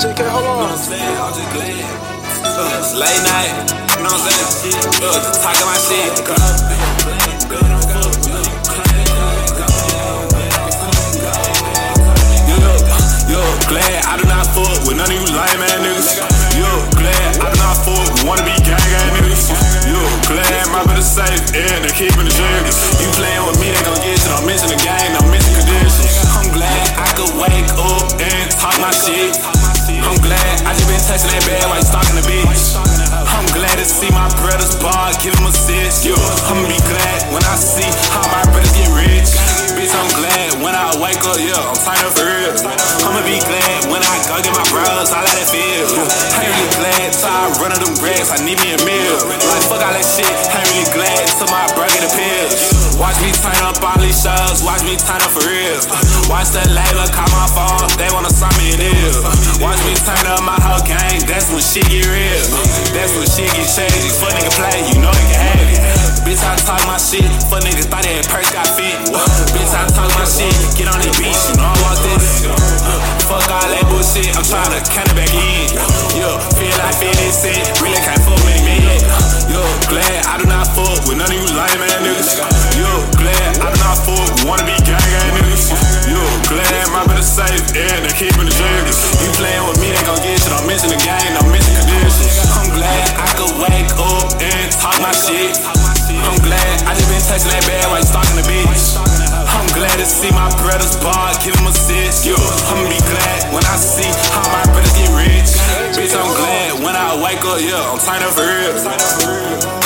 saying, JK? Hold on. Late night, you know what I'm saying? Uh, talking my shit. Yo, glad I do not fuck with none of you niggas. Yo, glad I do not fuck with wanna be gang gang niggas. Yo, glad they keeping the. You playing with me, they gon' get. I'm missing the game, I'm missing conditions. I'm glad I could wake up and talk my shit. I'm glad I just been texting that while you stalking the bitch. I'm glad to see my brothers bar, give a assist. Yo, I'ma be glad when I see how my brothers get rich. Bitch, I'm glad when I wake up, yeah, I'm up for real. I'ma be glad when I go get my bros, I let it feel. I ain't really glad till I run up them racks, I need me a meal. Like, fuck all that shit, I ain't really glad till my bro get a pills. Watch me turn up all these shows, watch me turn up for real. Watch the label call my phone, that's when shit get real. That's when shit get shady. Fuck nigga play, you know they can have it. Bitch, I talk my shit, fuck niggas thought that perk got fit. Bitch, I talk my shit, get on the beach, you know I want this. Fuck all that bullshit, I'm tryna count it back in. Yo, feel like 50 cent, really can't fuck with me. Yo, glad I do not fuck with none of you lame ass niggas. Yo, glad I do not fuck with wanna be gang gang niggas. Yo, glad my better safe and they keeping the jiggers. You playing I'm glad I just been texting that bad while you stalking the bitch. I'm glad to see my brothers bar, give them assist. Yo, I'ma be glad when I see how my brothers get rich. Bitch, I'm glad when I wake up, yeah, I'm up for real.